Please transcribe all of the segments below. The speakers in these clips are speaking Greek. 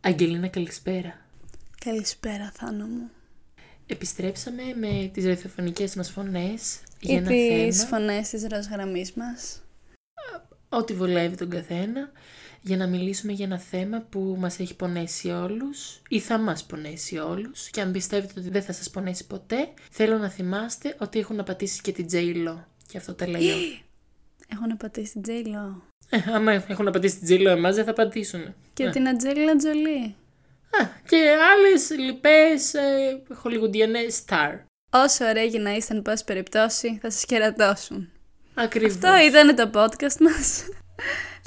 Αγγελίνα, καλησπέρα. Καλησπέρα, Θάνο μου. Επιστρέψαμε με τις ραδιοφωνικές μας φωνές για Ή ένα τις θέμα, φωνές της ροζ γραμμής μας. ό,τι βολεύει τον καθένα, για να μιλήσουμε για ένα θέμα που μας έχει πονέσει όλους ή θα μας πονέσει όλους και αν πιστεύετε ότι δεν θα σας πονέσει ποτέ, θέλω να θυμάστε ότι έχουν απατήσει και την J-Lo. Και αυτό τα λέω. Έχουν πατήσει την Τζέιλο. Ε, άμα έχουν απατήσει την J-Lo εμάς δεν θα πατήσουν. Και Ε. την Ατζέλινα Τζολί. Α, και άλλες λοιπές ε, χολιγουντιανές star. Όσο ωραία και να είστε, εν πάση περιπτώσει, θα σας κερατώσουν. Ακριβώς. Αυτό ήταν το podcast μας.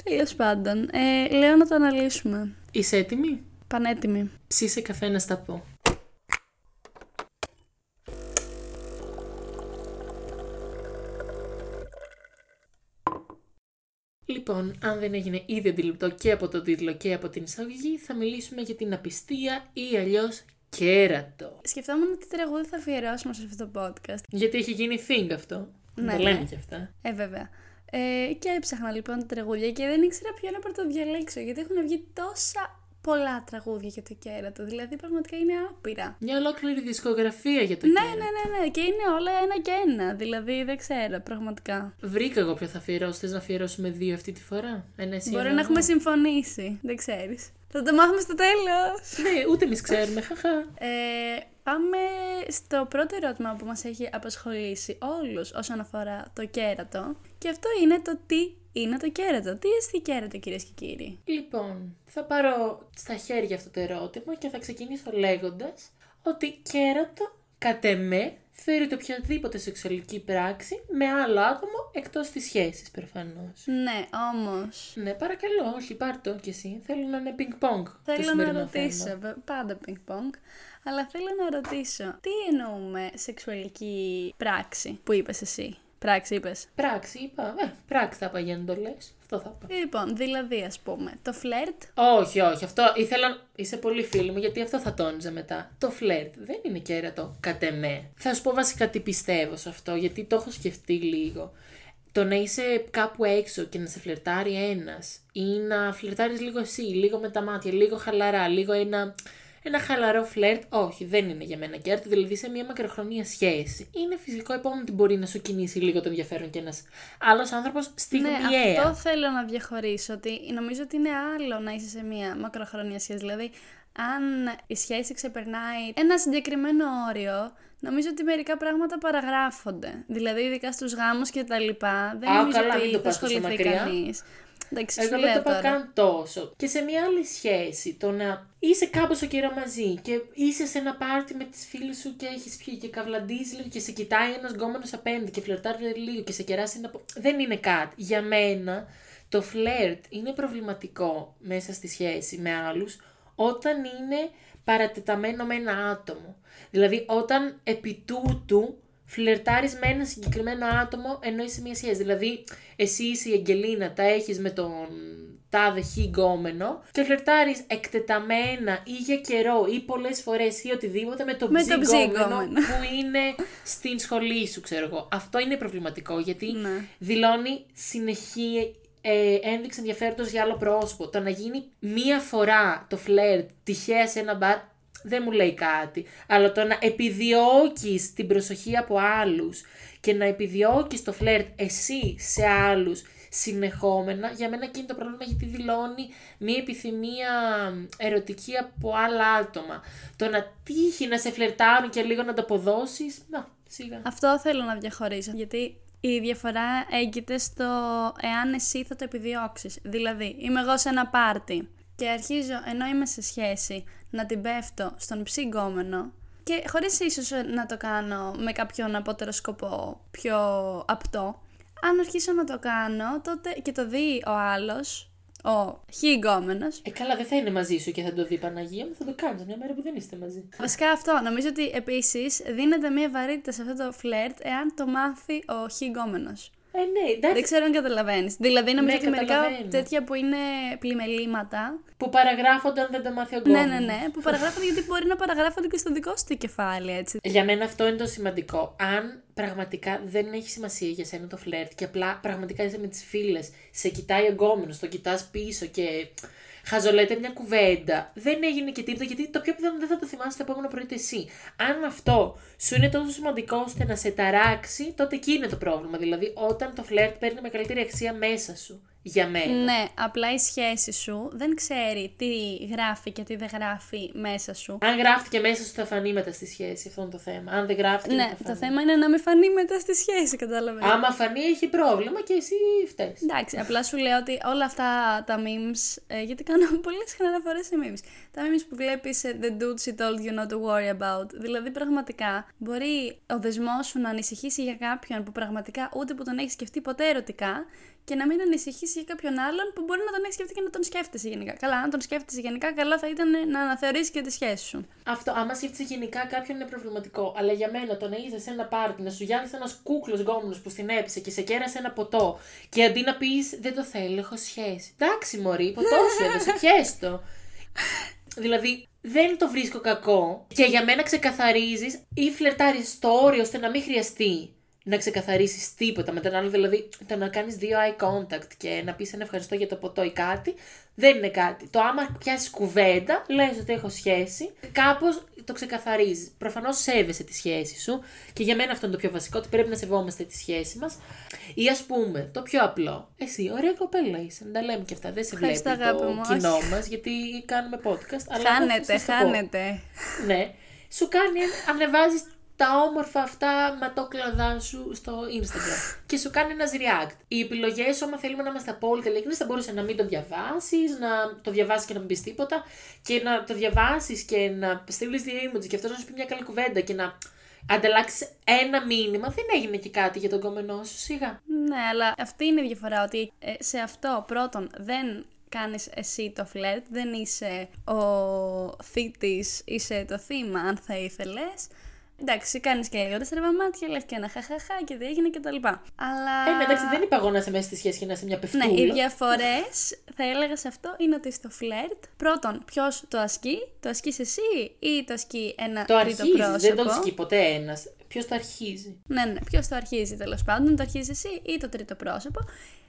Τέλος πάντων. Ε, λέω να το αναλύσουμε. Είσαι έτοιμη; Πανέτοιμη. Ψήσε καφέ να στα πω. Λοιπόν, αν δεν έγινε ήδη αντιληπτό και από τον τίτλο και από την εισαγωγή, θα μιλήσουμε για την απιστία ή αλλιώς κέρατο. Σκεφτόμουν τι τραγούδι θα αφιερώσουμε σε αυτό το podcast. Γιατί έχει γίνει thing αυτό. Ναι, το λένε ναι. και αυτά. Ε, βέβαια. Ε, και έψαχνα λοιπόν τα τραγούδια και δεν ήξερα ποιο να πρωτοδιαλέξω γιατί έχουν βγει τόσα πολλά τραγούδια για το κέρατο. Δηλαδή πραγματικά είναι άπειρα. Μια ολόκληρη δισκογραφία για το Ναι, κέρατο. ναι, ναι, ναι. Και είναι όλα ένα και ένα. Δηλαδή δεν ξέρω, πραγματικά. Βρήκα εγώ ποιο θα αφιερώσω. Θες να αφιερώσουμε δύο αυτή τη φορά; Ένα εσύ, Μπορεί ένα να έχουμε εγώ. συμφωνήσει. Δεν ξέρεις. Θα το μάθουμε στο τέλος. Ναι, ούτε εμείς ξέρουμε. Χαχα. Ε, πάμε στο πρώτο ερώτημα που μας έχει απασχολήσει όλους όσον αφορά το κέρατο. Και αυτό είναι το τι είναι το κέρατο. Τι εστί κέρατο κυρίες και κύριοι; Λοιπόν, θα πάρω στα χέρια αυτό το ερώτημα και θα ξεκινήσω λέγοντας ότι κέρατο, κατ' εμέ, θεωρείται οποιαδήποτε σεξουαλική πράξη με άλλο άτομο εκτός της σχέσης προφανώς. Ναι, όμως Ναι, παρακαλώ, όχι, πάρ' το κι εσύ. Θέλω να είναι ping-pong το θέλω να σημερινό ρωτήσω, θέμα. βε- πάντα ping-pong, αλλά θέλω να ρωτήσω τι εννοούμε σεξουαλική πράξη που είπες εσύ; Πράξη είπες; Πράξη, είπα. Ε, πράξη θα είπα για να το λες. Αυτό θα είπα. Λοιπόν, δηλαδή ας πούμε, το φλερτ Όχι, όχι. Αυτό ήθελα. Είσαι πολύ φίλη μου, γιατί αυτό θα τόνιζα μετά. Το φλερτ δεν είναι κέρατο, κατ' εμέ. Θα σου πω βασικά τι πιστεύω σε αυτό, γιατί το έχω σκεφτεί λίγο. Το να είσαι κάπου έξω και να σε φλερτάρει ένας ή να φλερτάρεις λίγο εσύ, λίγο με τα μάτια, λίγο χαλαρά, λίγο ένα. Ένα χαλαρό φλερτ, όχι, δεν είναι για μένα κέρατο, δηλαδή σε μια μακροχρονία σχέση. Είναι φυσικό επόμενο ότι μπορεί να σου κινήσει λίγο το ενδιαφέρον και ένας άλλος άνθρωπος στιγμιαία. Ναι, αυτό θέλω να διαχωρίσω. Ότι νομίζω ότι είναι άλλο να είσαι σε μια μακροχρόνια σχέση. Δηλαδή, αν η σχέση ξεπερνάει ένα συγκεκριμένο όριο, νομίζω ότι μερικά πράγματα παραγράφονται. Δηλαδή, ειδικά στους γάμους και τα λοιπά, δεν Α, νομίζω καλά, μην ότι το θα πας τόσο ασχοληθεί μακριά. κανείς. Εντάξει, Εγώ σου δεν λέω το πάω τώρα. καν τόσο. Και σε μια άλλη σχέση, το να είσαι κάποιο καιρό μαζί και είσαι σε ένα πάρτι με τις φίλες σου και έχεις πιει και καβλαντίζεις λίγο και σε κοιτάει ένας γκόμενος απέναντι και φλερτάρει λίγο και σε κεράσει ένα. πο- Δεν είναι κάτι. Για μένα το φλερτ είναι προβληματικό μέσα στη σχέση με άλλους όταν είναι παρατεταμένο με ένα άτομο. Δηλαδή όταν επί τούτου φλερτάρεις με ένα συγκεκριμένο άτομο ενώ είσαι σε μια σχέση. Δηλαδή, εσύ είσαι η Αγγελίνα, τα έχεις με τον τάδε χι γκόμενο και φλερτάρεις εκτεταμένα ή για καιρό ή πολλές φορές ή οτιδήποτε με τον Με ψι τον ψι γκόμενο γκόμενο. που είναι στην σχολή σου, ξέρω εγώ. Αυτό είναι προβληματικό γιατί Ναι. δηλώνει συνεχή ε, ένδειξη ενδιαφέροντος για άλλο πρόσωπο. Το να γίνει μία φορά το φλερτ τυχαία σε ένα μπαρ δεν μου λέει κάτι. Αλλά το να επιδιώκεις την προσοχή από άλλους και να επιδιώκεις το φλερτ εσύ σε άλλους συνεχόμενα, για μένα εκεί είναι το πρόβλημα γιατί δηλώνει μία επιθυμία ερωτική από άλλα άτομα. Το να τύχει να σε φλερτάρουν και λίγο να το αποδώσεις, να, σιγά. Αυτό θέλω να διαχωρίσω. Γιατί η διαφορά έγκυται στο εάν εσύ θα το επιδιώξεις. Δηλαδή, είμαι εγώ σε ένα πάρτι και αρχίζω ενώ είμαι σε σχέση να την πέφτω στον ψυγκόμενο και χωρίς ίσως να το κάνω με κάποιον απότερο σκοπό πιο απτό, αν αρχίσω να το κάνω τότε και το δει ο άλλος, ο χειγκόμενος, Ε, καλά, δεν θα είναι μαζί σου και θα το δει η Παναγία μου, θα το κάνεις μια μέρα που δεν είστε μαζί. Βασικά αυτό, νομίζω ότι επίσης δίνεται μια βαρύτητα σε αυτό το φλερτ εάν το μάθει ο χειγκόμενος. Ε, ναι, εντάξει. Δεν ξέρω αν καταλαβαίνεις. Δηλαδή, νομίζω Ναι, ότι μερικά καταλαβαίνω. τέτοια που είναι πλημελήματα. Που παραγράφονται αν δεν τα μάθει ο Ναι, γκόμενος. ναι, ναι, που παραγράφονται γιατί μπορεί να παραγράφονται και στο δικό σου το κεφάλι, έτσι. Για μένα αυτό είναι το σημαντικό. Αν πραγματικά δεν έχει σημασία για σένα το φλερτ και απλά πραγματικά είσαι με τις φίλες, σε κοιτάει εγκόμενος, το κοιτάς πίσω και χαζολέτε μια κουβέντα. Δεν έγινε και τίποτα γιατί το πιο πιθανό δεν θα το θυμάσαι το επόμενο πρωί το εσύ. Αν αυτό σου είναι τόσο σημαντικό ώστε να σε ταράξει, τότε εκεί είναι το πρόβλημα. Δηλαδή όταν το φλερτ παίρνει μεγαλύτερη αξία μέσα σου για μένα. Ναι, απλά η σχέση σου δεν ξέρει τι γράφει και τι δεν γράφει μέσα σου. Αν γράφτηκε μέσα σου θα φανεί μετά στη σχέση, αυτό είναι το θέμα. Αν δεν γράφτηκε. Ναι, δεν θα το φανεί. θέμα είναι να μην φανεί μετά στη σχέση, κατάλαβες. Άμα φανεί έχει πρόβλημα και εσύ φταίεις. Εντάξει, απλά σου λέω ότι όλα αυτά τα memes, ε, γιατί κάνω πολύ συχνά αναφορέ σε memes. Τα memes που βλέπεις The dude she told you not to worry about. Δηλαδή, πραγματικά μπορεί ο δεσμός σου να ανησυχήσει για κάποιον που πραγματικά ούτε που τον έχεις σκεφτεί ποτέ ερωτικά και να μην ανησυχήσει για κάποιον άλλον που μπορεί να τον έχει σκεφτεί και να τον σκέφτεσαι γενικά. Καλά, αν τον σκέφτεσαι γενικά, καλά θα ήταν να αναθεωρήσεις και τη σχέση σου. Αυτό, άμα σκέφτεσαι γενικά κάποιον είναι προβληματικό. Αλλά για μένα το να είσαι σε ένα πάρτι, να σου γιάνει ένας κούκλος γκόμενος που στην έπεισε και σε κέρασε ένα ποτό και αντί να πεις Δεν το θέλω, έχω σχέση. Εντάξει, Μωρή, ποτό σου έδωσε, πιέστο. Δηλαδή, δεν το βρίσκω κακό και για μένα ξεκαθαρίζεις ή φλερτάρεις στο όριο ώστε να μην χρειαστεί να ξεκαθαρίσεις τίποτα με τον άλλο. Δηλαδή, το να κάνεις δύο eye contact και να πεις ένα ευχαριστώ για το ποτό ή κάτι, δεν είναι κάτι. Το άμα πιάσεις κουβέντα, λες ότι έχω σχέση, κάπως το ξεκαθαρίζεις. Προφανώς σέβεσαι τη σχέση σου και για μένα αυτό είναι το πιο βασικό, ότι πρέπει να σεβόμαστε τη σχέση μας. Ή ας πούμε, το πιο απλό. Εσύ, ωραία κοπέλα είσαι, να τα λέμε και αυτά. Δεν σε βλέπει Ευχαριστώ, αγάπη το μου, κοινό όχι. μας, γιατί κάνουμε podcast. αλλά εγώ θα Χάνεται, σας το πω. χάνεται. Ναι. Σου κάνει, ανεβάζεις τα όμορφα αυτά ματόκλαδά σου στο Instagram και σου κάνει ένας react. Οι επιλογές, άμα θέλουμε να είμαστε απόλυτα ειλικρινείς, θα μπορούσε να μην το διαβάσεις, να το διαβάσεις και να μην πεις τίποτα και να το διαβάσεις και να στείλεις δύο emoji και αυτός να σου πει μια καλή κουβέντα και να ανταλλάξεις ένα μήνυμα. Δεν έγινε και κάτι για τον κόμενό σου, σιγά. Ναι, αλλά αυτή είναι η διαφορά, ότι ε, σε αυτό πρώτον δεν κάνεις εσύ το φλερτ, δεν είσαι ο θήτης, είσαι το θύμα αν θα ήθελες. Εντάξει, κάνεις και λίγο τέσσερα μάτια, λες και ένα χαχαχά και δεν έγινε και τα λοιπά. Αλλά... Ε, ναι, εντάξει, δεν είπα εγώ να είσαι μέσα στη σχέση και να είσαι μια πεφτούλα. Ναι, οι διαφορές θα έλεγα σε αυτό είναι ότι στο φλερτ, πρώτον, ποιος το ασκεί, το ασκείς εσύ ή το ασκεί ένα Το τρίτο αρχίζεις, πρόσωπο. δεν τον ασκεί ποτέ ένας. Ποιος το αρχίζει; Ναι, ναι, ποιος το αρχίζει τέλος πάντων, το αρχίζεις εσύ ή το τρίτο πρόσωπο.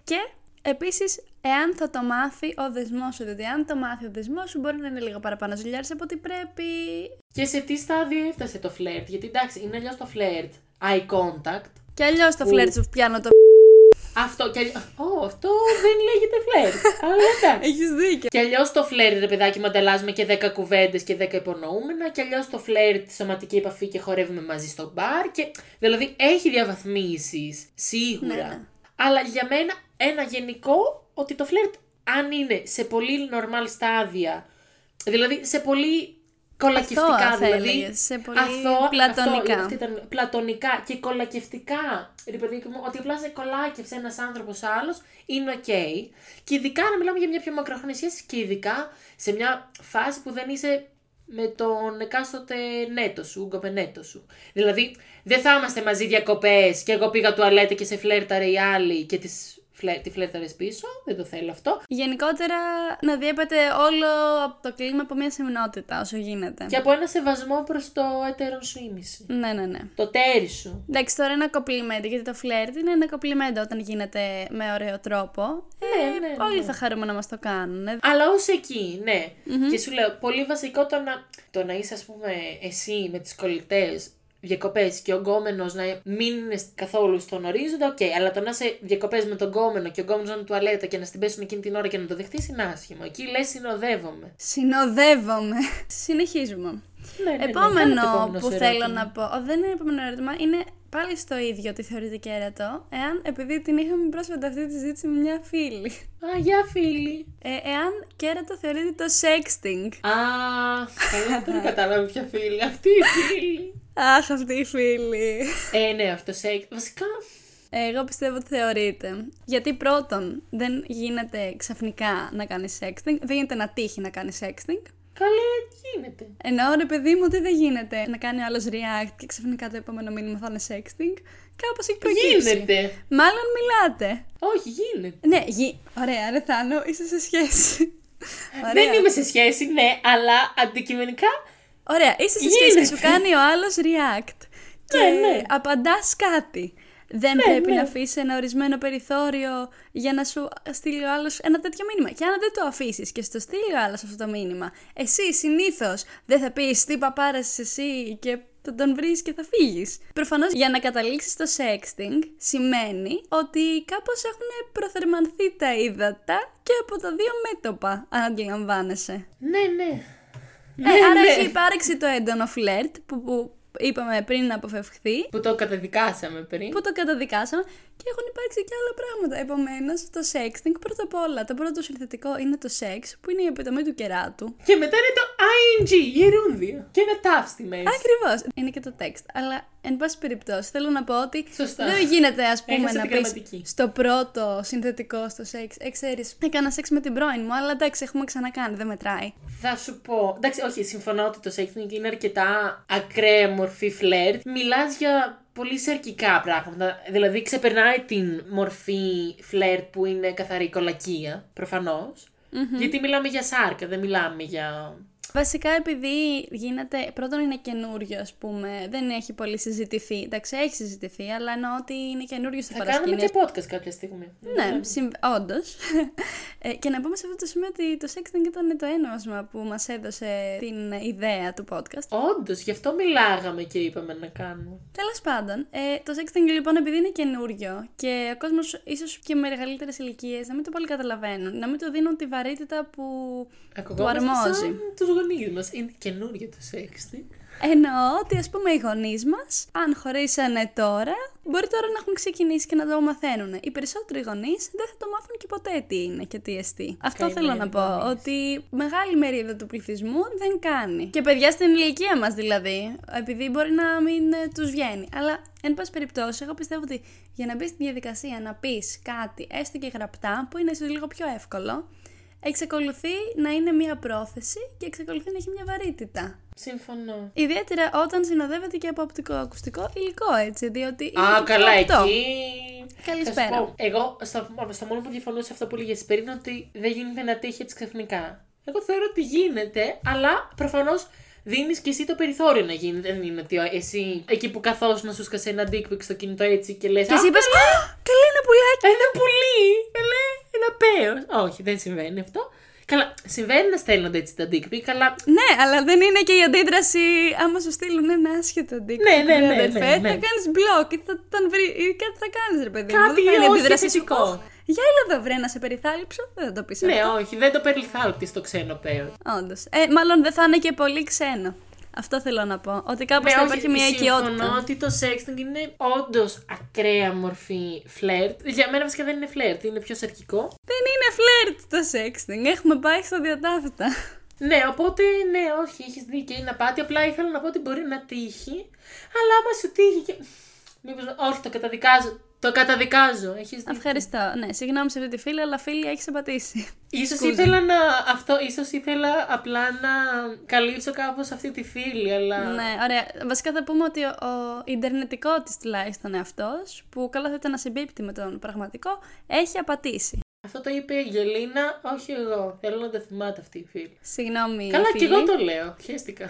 Και επίσης, εάν θα το μάθει ο δεσμός σου, διότι αν το μάθει ο δεσμός σου, μπορεί να είναι λίγο παραπάνω ζουλιάρη από ό,τι πρέπει. Και σε τι στάδιο έφτασε το φλερτ. Γιατί εντάξει, είναι αλλιώς το φλερτ. Eye contact. Και αλλιώς το Που- φλερτ σου πιάνω το. Αυτό και αλλιώ. Ω, αυτό δεν λέγεται φλερτ. Αλλά εντάξει. Έχεις δίκιο. Και αλλιώς το φλερτ, ρε παιδάκι μου, ανταλλάσσουμε και 10 κουβέντες και 10 υπονοούμενα. Και αλλιώς το φλερτ, σωματική επαφή και χορεύουμε μαζί στο μπαρ. Και... Δηλαδή έχει διαβαθμίσεις, σίγουρα. Ναι, ναι. Αλλά για μένα ένα γενικό ότι το φλερτ, αν είναι σε πολύ normal στάδια, δηλαδή σε πολύ κολακευτικά, Αθώα, θα δηλαδή. έλεγες, σε πολύ αθώα- πλατωνικά. Αυτό, αυτή ήταν, πλατωνικά και κολακευτικά. Ρε παιδί μου, ότι απλά σε κολάκευσε ένας άνθρωπος άλλος είναι οκ. Και ειδικά να μιλάμε για μια πιο μακροχρόνια σχέση και ειδικά σε μια φάση που δεν είσαι με τον εκάστοτε νέτο σου, γκομενέτο σου. Δηλαδή, δεν θα είμαστε μαζί διακοπές και εγώ πήγα τουαλέτα και σε φλέρταρε η άλλη και τις φλε, τη φλέρταρε πίσω. Δεν το θέλω αυτό. Γενικότερα να διέπεται όλο από το κλίμα από μια σεμνότητα όσο γίνεται. Και από ένα σεβασμό προς το έτερον σου ήμισυ. Ναι, ναι, ναι. Το ταίρι σου. Εντάξει, τώρα ένα κοπλιμέντο, γιατί το φλερτ είναι ένα κοπλιμέντο όταν γίνεται με ωραίο τρόπο. Ναι, ε, ναι, ναι. Όλοι θα χαρούμε να μας το κάνουν. ε. Αλλά ως εκεί, ναι. Και σου λέω, πολύ βασικό το να, το να είσαι, ας πούμε, εσύ με τις κολλητές διακοπές και ο γκόμενος να μην είναι καθόλου στον ορίζοντα, οκ. Αλλά το να είσαι διακοπές με τον γκόμενο και ο γκόμενος να είναι τουαλέτα και να στην πέσουν εκείνη την ώρα και να το δεχτείς είναι άσχημο. Εκεί λες, συνοδεύομαι. Συνοδεύομαι. Συνεχίζουμε. Ναι, ναι, ναι, επόμενο κάνε το επόμενο που σου θέλω ερώτημα. να πω. Ο, δεν είναι επόμενο ερώτημα, είναι πάλι στο ίδιο τη θεωρείται κέρατο. Εάν, επειδή την είχαμε πρόσφατα αυτή τη συζήτηση με μια φίλη. Α, γεια φίλοι. Ε, εάν κέρατο θεωρείται το sexting. Α, καλά, δεν κατάλαβα ποια φίλη. Αυτή η φίλη. Αχ, αυτή η φίλη. ε, ναι, αυτό σεξ. Βασικά, Εγώ πιστεύω ότι θεωρείται. Γιατί πρώτον, δεν γίνεται ξαφνικά να κάνεις sexting, δεν γίνεται να τύχει να κάνεις sexting. καλέ, γίνεται. Ενώ ρε παιδί μου, ότι δεν γίνεται να κάνει ο άλλος react και ξαφνικά το επόμενο μήνυμα θα είναι sexting. Κάπως έχει προκύψει. Γίνεται. Μάλλον μιλάτε. Όχι, γίνεται. Ναι, γι... ωραία, ρε Θάνο, είσαι σε σχέση. Ωραία. Δεν είμαι σε σχέση, ναι, αλλά αντικειμενικά Ωραία, είσαι σε σχέση και σου Γίνεται. κάνει ο άλλος react. και Ναι, ναι. απαντάς κάτι. Δεν Ναι, πρέπει ναι. να αφήσεις ένα ορισμένο περιθώριο για να σου στείλει ο άλλος ένα τέτοιο μήνυμα. Και αν δεν το αφήσεις και στο στείλει ο άλλος αυτό το μήνυμα, εσύ συνήθως δεν θα πεις τι παπάρας είσαι εσύ και θα τον βρεις και θα φύγεις. Προφανώς για να καταλήξεις στο sexting σημαίνει ότι κάπως έχουν προθερμανθεί τα ύδατα και από τα δύο μέτωπα, αν αντιλαμβάνεσαι. Ναι, ναι. Ε, άρα ναι. έχει υπάρξει το έντονο φλερτ που, που είπαμε πριν να αποφευχθεί Που το καταδικάσαμε πριν. που το καταδικάσαμε και έχουν υπάρξει και άλλα πράγματα. Επομένως, το sexting πρώτα απ' όλα, το πρώτο συνθετικό είναι το σεξ, που είναι η επιτομή του κεράτου. Και μετά είναι το ing, γερούδιο. Και ένα τάφ στη μέση. Ακριβώς. Είναι και το text. Αλλά, εν πάση περιπτώσει, θέλω να πω ότι Σωστά. δεν γίνεται, ας πούμε, Έχασα να την πεις γραμματική. στο πρώτο συνθετικό στο σεξ. Ε, ξέρεις, έκανα σεξ με την πρώην μου, αλλά εντάξει, έχουμε ξανακάνει, δεν μετράει. Θα σου πω. Εντάξει, όχι, συμφωνώ ότι το sexting είναι αρκετά ακραία μορφή φλερτ. Μιλάς για πολύ σερκικά πράγματα. Δηλαδή, ξεπερνάει την μορφή φλερτ που είναι καθαρή κολακία, προφανώς. Γιατί μιλάμε για σάρκα, δεν μιλάμε για. Βασικά επειδή γίνεται, πρώτον είναι καινούριο ας πούμε, δεν έχει πολύ συζητηθεί, εντάξει έχει συζητηθεί, αλλά εννοώ ότι είναι καινούριο στο Θα κάνουμε παρασκήνιο. και podcast κάποια στιγμή. Ναι, όντως. ε, και να πούμε σε αυτό το σημείο ότι το sexting ήταν το ένωσμα που μας έδωσε την ιδέα του podcast. Όντως, γι' αυτό μιλάγαμε και είπαμε να κάνουμε. Τέλος πάντων, ε, το sexting λοιπόν επειδή είναι καινούριο και ο κόσμος ίσως και με μεγαλύτερες ηλικίες να μην το πολύ καταλαβαίνουν, να μην το δίνουν τη βαρύτητα που του Ακουγόμαστε αρμόζει. σαν τους γονείς μας. Είναι καινούργιο το sexting. Εννοώ ότι ας πούμε οι γονείς μας, αν χωρίσανε τώρα, μπορεί τώρα να έχουν ξεκινήσει και να το μαθαίνουν. Οι περισσότεροι γονείς δεν θα το μάθουν και ποτέ τι είναι και τι εστί. Αυτό Καημένοι θέλω να πω, γονείς. ότι μεγάλη μερίδα του πληθυσμού δεν κάνει. Και παιδιά στην ηλικία μας δηλαδή, επειδή μπορεί να μην ε, τους βγαίνει. Αλλά, εν πάση περιπτώσει, εγώ πιστεύω ότι για να μπει στη διαδικασία να πεις κάτι, έστω και γραπτά, που είναι ίσως λίγο πιο εύκολο, εξακολουθεί να είναι μια πρόθεση και εξακολουθεί να έχει μια βαρύτητα. Συμφωνώ. Ιδιαίτερα όταν συνοδεύεται και από οπτικοακουστικό υλικό, έτσι. Διότι. είναι Α, το πιο καλά, απτό. εκεί. Καλησπέρα. Θα σου πω, εγώ, στο, στο μόνο που διαφωνώ σε αυτό που έλεγες πριν, είναι ότι δεν γίνεται να τύχει έτσι ξαφνικά. Εγώ θεωρώ ότι γίνεται, αλλά προφανώς δίνεις και εσύ το περιθώριο να γίνει. Δεν είναι ότι εσύ εκεί που καθόσουν να σου σκάσει ένα dick pic στο κινητό έτσι και λες. Και εσύ είπες. Καλή είναι πουλάκι. Ένα πουλί! Καλέ, ένα παίο. Όχι, δεν συμβαίνει αυτό. Καλά, συμβαίνει να στέλνονται έτσι τα dick pic, αλλά Ναι, αλλά δεν είναι και η αντίδραση άμα σου στείλουν ένα άσχετο αντίκειο. Ναι, ναι, ναι, ναι, ναι. Θα κάνεις μπλοκ ή θα τον βρει ή κάτι θα κάνεις, ρε παιδί. μου. Κάτι Δεν θα είναι όχι αντίδραση σου. θετικό. «Ωχ, Για έλα εδώ βρε να σε περιθάλψω. Δεν θα το πεις ναι, αυτό. όχι, δεν το περιθάλπτει στο ξένο παίο. Όντως. Ε, μάλλον δεν θα είναι και πολύ ξένο. Αυτό θέλω να πω. Ότι κάπως θα Ναι, υπάρχει όχι, μια Συμφωνώ οικειότητα. ότι το sexting είναι όντως ακραία μορφή φλερτ. Για μένα βασικά δεν είναι φλερτ, είναι πιο σαρκικό. Δεν είναι φλερτ το sexting. Έχουμε πάει στα διατάφτα. Ναι, οπότε ναι, όχι, έχεις δίκιο, είναι απάτη. Απλά ήθελα να πω ότι μπορεί να τύχει. Αλλά άμα σου τύχει και. Μήπως... Όχι, το καταδικάζω. Το καταδικάζω. Έχεις δίκιο. Ευχαριστώ. Ναι, συγγνώμη σε αυτή τη φίλη, αλλά φίλη έχεις απατήσει. Ίσως ήθελα να. Αυτό, ίσως ήθελα απλά να καλύψω κάπως αυτή τη φίλη, αλλά. ναι, ωραία. Βασικά θα πούμε ότι ο, ο ιντερνετικό τη τουλάχιστον εαυτός, που καλά θα ήταν να συμπίπτει με τον πραγματικό, έχει απατήσει. Αυτό το είπε η Γελίνα, όχι εγώ. Θέλω να το θυμάται αυτή η φίλη. Συγγνώμη. Καλά, φίλη. και εγώ το λέω. Χαίστηκα.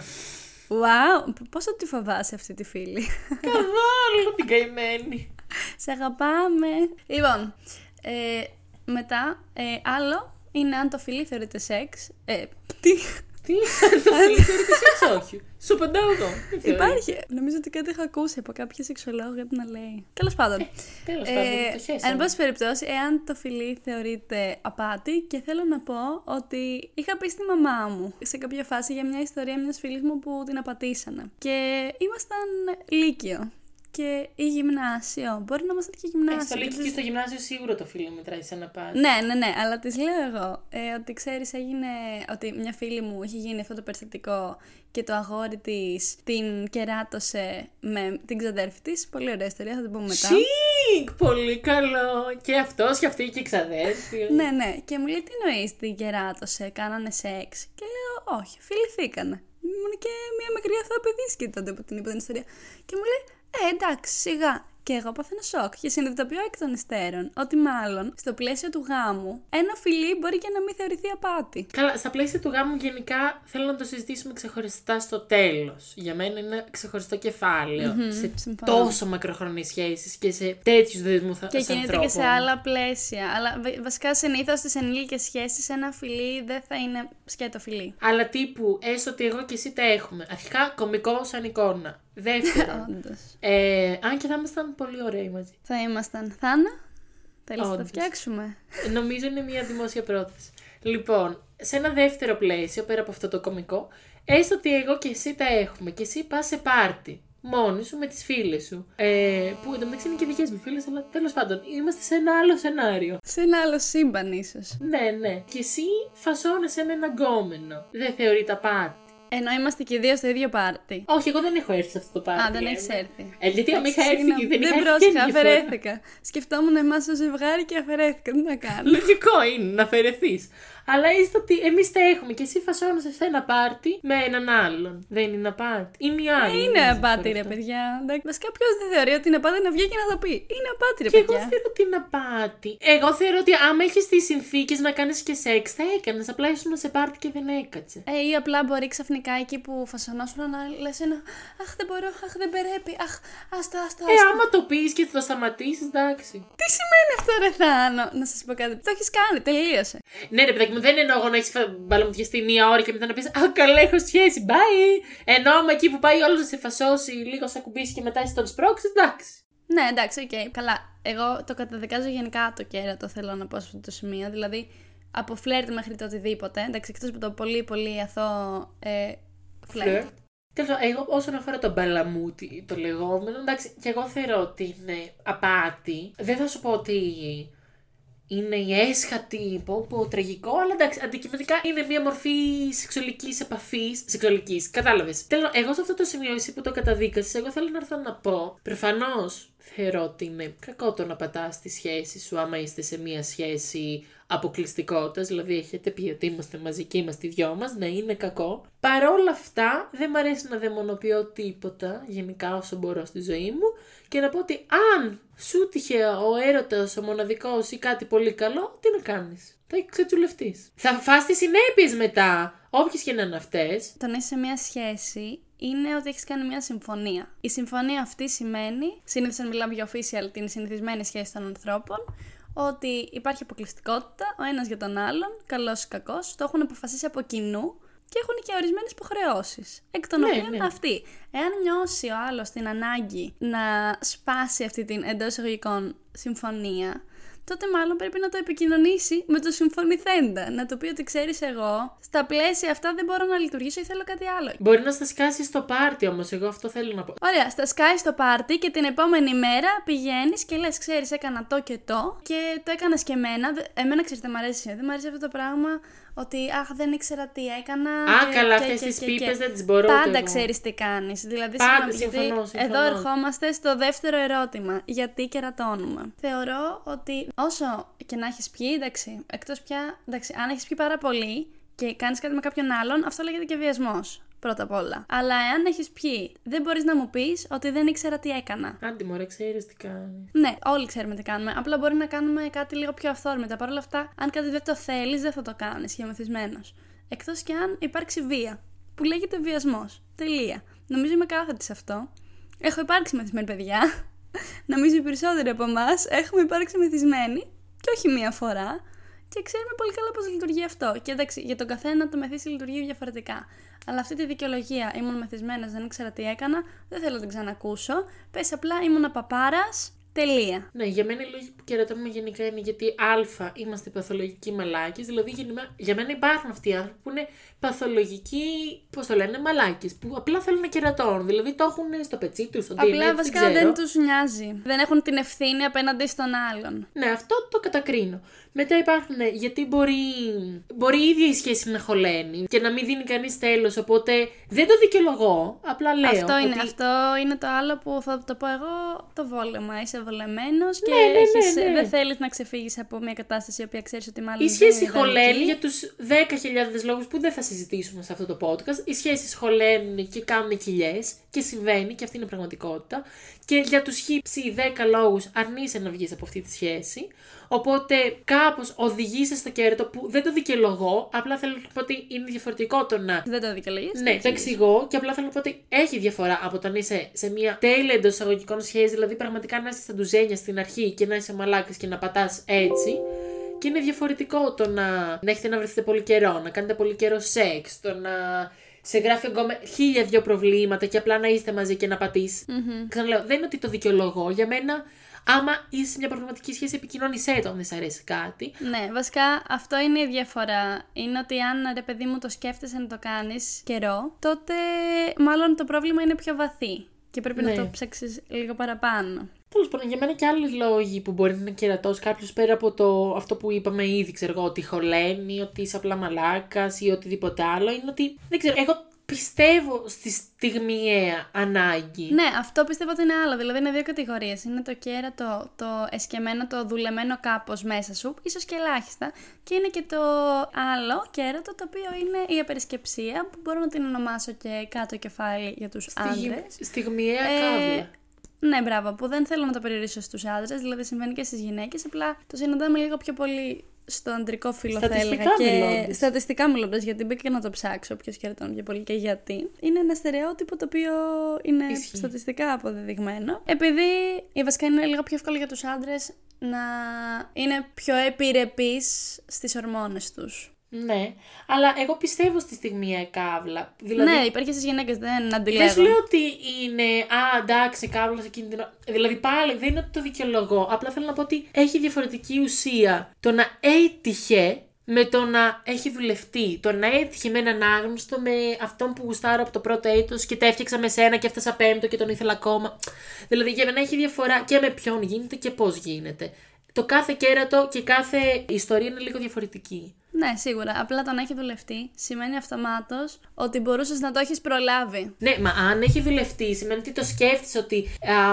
Wow, πόσο τη φοβάσαι αυτή τη φίλη; Καθόλου την καημένη. Σε αγαπάμε. Λοιπόν, ε, μετά, ε, άλλο είναι αν το φιλί θεωρείται σεξ. Ε, τι. Τι, το φίλο θεωρείται σεξ, όχι. Σου απαντάω εγώ. Δεν θεωρεί. Υπάρχει. Νομίζω ότι κάτι έχω ακούσει από κάποια σεξολόγια να λέει. Τέλος πάντων. Τέλος πάντων, το εν χέσαμε. πάση περιπτώσει, εάν το φιλί θεωρείται απάτη, και θέλω να πω ότι είχα πει στη μαμά μου σε κάποια φάση για μια ιστορία μιας φίλης μου που την απατήσανε. Και ήμασταν λύκειο. Και ή γυμνάσιο. Μπορεί να ήμασταν και Ε, γυμνάσιο. στο Λύκειο δεν και στο γυμνάσιο σίγουρα το φίλο μετράει σε ένα πάρτι. ναι, ναι, ναι, αλλά της λέω εγώ ε, ότι ξέρεις, έγινε. ότι μια φίλη μου είχε γίνει αυτό το περιστατικό και το αγόρι της την κεράτωσε με την ξαδέρφη της. Πολύ ωραία ιστορία, θα την πούμε μετά. Τσικ! Πολύ καλό. Και αυτός και αυτή και η ξαδέρφη. Ναι, ναι, και μου λέει τι εννοείς την κεράτωσε, κάνανε σεξ. Και λέω, Όχι, φιληθήκανε. Ήμουν και μια μικρή αθώα παιδί τότε που την είπα την ιστορία. Και μου λέει, Ε, εντάξει, σιγά. Και εγώ πάθαινα σοκ και συνειδητοποιώ εκ των υστέρων ότι μάλλον στο πλαίσιο του γάμου ένα φιλί μπορεί και να μην θεωρηθεί απάτη. Καλά, στα πλαίσια του γάμου γενικά θέλω να το συζητήσουμε ξεχωριστά στο τέλος. Για μένα είναι ξεχωριστό κεφάλαιο σε συμφωνώ. τόσο μακροχρόνιε σχέσεις και σε τέτοιους δεσμού Και κινείται και σε άλλα πλαίσια. Αλλά βα- βασικά συνήθως στις ενήλικες σχέσεις ένα φιλί δεν θα είναι σκέτο φιλί. Αλλά τύπου, έστω ότι εγώ και εσύ τα έχουμε. Αρχικά, κωμικό σαν εικόνα. Δεύτερον, Όντως. ε, αν και θα ήμασταν πολύ ωραίοι μαζί. Θα ήμασταν. Θάνα, θέλεις να τα Όντως. φτιάξουμε; Νομίζω είναι μια δημόσια πρόταση. Λοιπόν, σε ένα δεύτερο πλαίσιο, πέρα από αυτό το κωμικό, έστω ότι εγώ και εσύ τα έχουμε και εσύ πας σε πάρτι. Μόνη σου με τις φίλες σου. Ε, που εντωμεταξύ είναι και δικές μου φίλες, αλλά τέλος πάντων είμαστε σε ένα άλλο σενάριο. Σε ένα άλλο σύμπαν, ίσως. Ναι, ναι. Και εσύ φασώνεσαι με ένα γκόμενο. Δεν θεωρείται απάτη. Ενώ είμαστε και οι δύο στο ίδιο πάρτι. Όχι, εγώ δεν έχω έρθει σε αυτό το πάρτι. Α, δεν ε, έχεις ναι. έρθει. Ε, γιατί άμα είχα έρθει, Συγγνώμη, δεν είχα δεν έρθει πρόσεχα, και άλλη φορά. αφαιρέθηκα. Σκεφτόμουν εμάς ω ζευγάρι και αφαιρέθηκα. Τι να κάνω; Λογικό είναι να αφαιρεθείς. Αλλά είστε ότι εμείς τα έχουμε και εσύ φασώνεσαι σε ένα πάρτι με έναν άλλον. Δεν είναι απάτη. Ή μια άλλη. Είναι δεν απάτη, ξέρω ρε αυτό. παιδιά. Εντάξει, Βασικά, ποιος δεν θεωρεί ότι είναι απάτη να βγει και να το πει. Είναι απάτη, ρε Και εγώ παιδιά. θεωρώ ότι είναι απάτη. Εγώ θεωρώ ότι άμα έχεις τις συνθήκες να κάνεις και σεξ, θα έκανες. Απλά ήσουν σε πάρτι και δεν έκατσε. Ε, ή απλά μπορεί ξαφνικά εκεί που φασωνόσουν να λες ένα Αχ, δεν μπορώ, Αχ, δεν πρέπει. Αχ, άστα, άστα. Ε, άστα». άμα το πεις και θα το σταματήσεις, εντάξει. Τι σημαίνει αυτό, ρε Θάνο; Να σας πω κάτι. Το έχεις κάνει, τελείωσε. Ναι, ρε παιδάκι μου, δεν εννοώ εγώ να έχεις μπαλαμουτιαστεί μία ώρα και μετά να πεις Α, καλά, έχω σχέση, bye. Ενώ άμα εκεί που πάει όλος να σε φασώσει, λίγο σε ακουμπήσει και μετά εσύ τον σπρώξει, εντάξει. Ναι, εντάξει, οκ. Καλά. Εγώ το καταδικάζω γενικά το κέρατο, θέλω να πω σε αυτό το σημείο. Δηλαδή, από φλερτ μέχρι το οτιδήποτε. Εντάξει, εκτός από το πολύ, πολύ αθώο ε, φλερτ. Φλερτ. Τέλος πάντων, εγώ όσον αφορά τον μπαλαμούτι, το λεγόμενο, εντάξει, και εγώ θεωρώ ότι είναι απάτη. Δεν θα σου πω ότι είναι η έσχατη, πω, πω, τραγικό, αλλά εντάξει, αντικειμενικά είναι μια μορφή σεξουαλικής επαφής. Σεξουαλικής, κατάλαβες. Τέλο, εγώ σε αυτό το σημείο, εσύ που το καταδίκασες, εγώ θέλω να έρθω να πω. Προφανώς θεωρώ ότι είναι κακό το να πατάς τη σχέση σου άμα είστε σε μια σχέση αποκλειστικότητας, δηλαδή έχετε πει ότι είμαστε μαζί και είμαστε οι δυο μας, ναι, είναι κακό. Παρόλα αυτά, δεν μ' αρέσει να δαιμονοποιώ τίποτα γενικά όσο μπορώ στη ζωή μου και να πω ότι αν σου τύχε ο έρωτας, ο μοναδικός ή κάτι πολύ καλό, τι να κάνεις; Θα ξετσουλευτείς. Θα φας τις συνέπειες μετά, όποιες και να είναι αυτές. Το να είσαι σε μια σχέση είναι ότι έχεις κάνει μια συμφωνία. Η συμφωνία αυτή σημαίνει, συνήθως αν μιλάμε για official, την συνηθισμένη σχέση των ανθρώπων, ότι υπάρχει αποκλειστικότητα ο ένας για τον άλλον, καλός ή κακός, το έχουν αποφασίσει από κοινού και έχουν και ορισμένες υποχρεώσεις. Εκ των Ναι, οποίων ναι. αυτή. Εάν νιώσει ο άλλος την ανάγκη να σπάσει αυτή την εντός εισαγωγικών συμφωνία, τότε μάλλον πρέπει να το επικοινωνήσει με το συμφωνηθέντα. Να το πει ότι ξέρεις εγώ, στα πλαίσια αυτά δεν μπορώ να λειτουργήσω ή θέλω κάτι άλλο. Μπορεί να στα σκάσει στο πάρτι όμως, εγώ αυτό θέλω να πω. Ωραία, στα σκάει στο πάρτι και την επόμενη μέρα πηγαίνεις και λες: Ξέρεις, έκανα το και το και το έκανες και εμένα. Δε- Εμένα ξέρεις, δεν μ' αρέσει. Δεν μ' αρέσει αυτό το πράγμα ότι Αχ, δεν ήξερα τι έκανα. Α, και- καλά, και- αυτές και- τις και- πίπες και. δεν τις μπορώ ούτε Πάντα εγώ. ξέρεις τι κάνεις. Δηλαδή, Πάντα, συγγνώμη, γιατί συμφωνώ, συμφωνώ. εδώ ερχόμαστε στο δεύτερο ερώτημα. Γιατί κερατώνουμε; Θεωρώ ότι όσο και να έχεις πιει, εντάξει, εκτός πια, εντάξει, αν έχεις πιει πάρα πολύ και κάνεις κάτι με κάποιον άλλον, αυτό λέγεται και βιασμός. Πρώτα απ' όλα. Αλλά εάν έχεις πιει, δεν μπορείς να μου πεις ότι δεν ήξερα τι έκανα. Άντι μωρέ, ξέρεις τι κάνεις. Ναι, όλοι ξέρουμε τι κάνουμε. Απλά μπορεί να κάνουμε κάτι λίγο πιο αυθόρμητα. Παρ' όλα αυτά, αν κάτι δεν το θέλεις, δεν θα το κάνεις και μεθυσμένο. Εκτός και αν υπάρξει βία. Που λέγεται βιασμός. Τελεία. Νομίζω είμαι κάθετη σε αυτό. Έχω υπάρξει μεθυσμένη παιδιά. Νομίζω οι περισσότεροι από εμάς έχουμε υπάρξει μεθυσμένοι. Και όχι μία φορά. Και ξέρουμε πολύ καλά πώς λειτουργεί αυτό. Και εντάξει, για τον καθένα το μεθύσι λειτουργεί διαφορετικά. Αλλά αυτή τη δικαιολογία ήμουν μεθυσμένος, δεν ήξερα τι έκανα, δεν θέλω να την ξανακούσω. Πες απλά ήμουν παπάρας. Τελεία. Ναι, για μένα οι λόγοι που κερατώνουμε γενικά είναι γιατί Α, είμαστε παθολογικοί μαλάκες. Δηλαδή, γενικά- για μένα υπάρχουν αυτοί οι άνθρωποι που είναι παθολογικοί, πώς το λένε, μαλάκες. Που απλά θέλουν να κερατώνουν. Δηλαδή, το έχουν στο πετσί τους, στο DNA, Απλά δεν βασικά ξέρω. δεν τους νοιάζει. Δεν έχουν την ευθύνη απέναντι στον άλλον. Ναι, αυτό το κατακρίνω. Μετά υπάρχουν, ναι, γιατί μπορεί, μπορεί η ίδια η σχέση να χωλαίνει και να μην δίνει κανείς τέλος. Οπότε δεν το δικαιολογώ. Απλά λέω. αυτό, είναι, ότι αυτό είναι το άλλο που θα το πω εγώ το βόλεμα. Είσαι δουλεμένο και Ναι, ναι, έχεις, ναι, ναι. δεν θέλεις να ξεφύγεις από μια κατάσταση η οποία ξέρεις ότι μάλλον. Η δεν σχέση είναι χωλαίνει ιδανική. για τους 10.000 λόγους που δεν θα συζητήσουμε σε αυτό το podcast. Οι σχέσεις χωλαίνουν και κάνουν κοιλιές και συμβαίνει και αυτή είναι η πραγματικότητα. Και για τους χύψη 10 λόγους αρνείσαι να βγεις από αυτή τη σχέση. Οπότε κάπως οδηγείσαι στο κέρατο που δεν το δικαιολογώ, απλά θέλω να πω ότι είναι διαφορετικό το να Δεν το δικαιολογείς. ναι, το εξηγώ και απλά θέλω να πω ότι έχει διαφορά από το να είσαι σε μια τέλεια εντός εισαγωγικών σχέση, δηλαδή πραγματικά να είσαι στα ντουζένια στην αρχή και να είσαι μαλάκας και να πατάς έτσι. Και είναι διαφορετικό το να, να έχετε να βρεθείτε πολύ καιρό, να κάνετε πολύ καιρό σεξ, το να σε γράφει ακόμα χίλια δυο προβλήματα και απλά να είστε μαζί και να πατήσει. Ξαναλέω, δεν είναι ότι το δικαιολογώ. Για μένα, άμα είσαι σε μια προβληματική σχέση, επικοινώνησέ το αν δεν σε αρέσει κάτι. Ναι, βασικά αυτό είναι η διαφορά. Είναι ότι αν ρε παιδί μου το σκέφτεσαι να το κάνεις καιρό, τότε μάλλον το πρόβλημα είναι πιο βαθύ. Και πρέπει Ναι. να το ψάξεις λίγο παραπάνω. Τέλος πάντων, για μένα και άλλοι λόγοι που μπορεί να είναι κερατός κάποιος πέρα από το, αυτό που είπαμε ήδη, ξέρω εγώ, ότι χωλαίνει, ότι είσαι απλά μαλάκας ή οτιδήποτε άλλο, είναι ότι. Δεν ξέρω, εγώ πιστεύω στη στιγμιαία ανάγκη. Ναι, αυτό πιστεύω ότι είναι άλλο. Δηλαδή είναι δύο κατηγορίες. Είναι το κέρατο, το εσκεμμένο, το δουλεμένο κάπως μέσα σου, ίσως και ελάχιστα. Και είναι και το άλλο κέρατο, το οποίο είναι η απερισκεψία, που μπορώ να την ονομάσω και κάτω κεφάλι για τους Στιγμ- άντρες. Στιγμιαία Ε, κάβλα. Ναι, μπράβο, που δεν θέλω να το περιορίσω στους άντρες, δηλαδή συμβαίνει και στις γυναίκες, απλά το συναντάμε λίγο πιο πολύ στο αντρικό φύλλο θα Στατιστικά έλεγα. Και μιλώντας. στατιστικά μιλώντας, γιατί μπήκα και να το ψάξω ποιος χαιρετώνει πιο πολύ και γιατί. Είναι ένα στερεότυπο το οποίο είναι Ισχύει. στατιστικά αποδεδειγμένο. Επειδή η βασικά είναι λίγο πιο εύκολο για τους άντρες να είναι πιο επιρρεπείς στις ορμόνες τους. Ναι, αλλά εγώ πιστεύω στη στιγμιαία κάβλα. Δηλαδή, Ναι, υπάρχει στις γυναίκες, δεν Δεν σου αντιλέγω. λέω ότι είναι, α, εντάξει, κάβλα σε κίνδυνο. Δηλαδή πάλι δεν είναι ότι το δικαιολογώ. Απλά θέλω να πω ότι έχει διαφορετική ουσία το να έτυχε με το να έχει δουλευτεί. Το να έτυχε με έναν άγνωστο, με αυτόν που γουστάρω από το πρώτο έτος και τα έφτιαξα με σένα και έφτασα πέμπτο και τον ήθελα ακόμα. Δηλαδή για μένα έχει διαφορά και με ποιον γίνεται και πώς γίνεται. Το κάθε κέρατο και κάθε ιστορία είναι λίγο διαφορετική. Ναι, σίγουρα. Απλά το να έχει δουλευτεί σημαίνει αυτομάτως ότι μπορούσες να το έχεις προλάβει. Ναι, μα αν έχει δουλευτεί, σημαίνει ότι το σκέφτεσαι ότι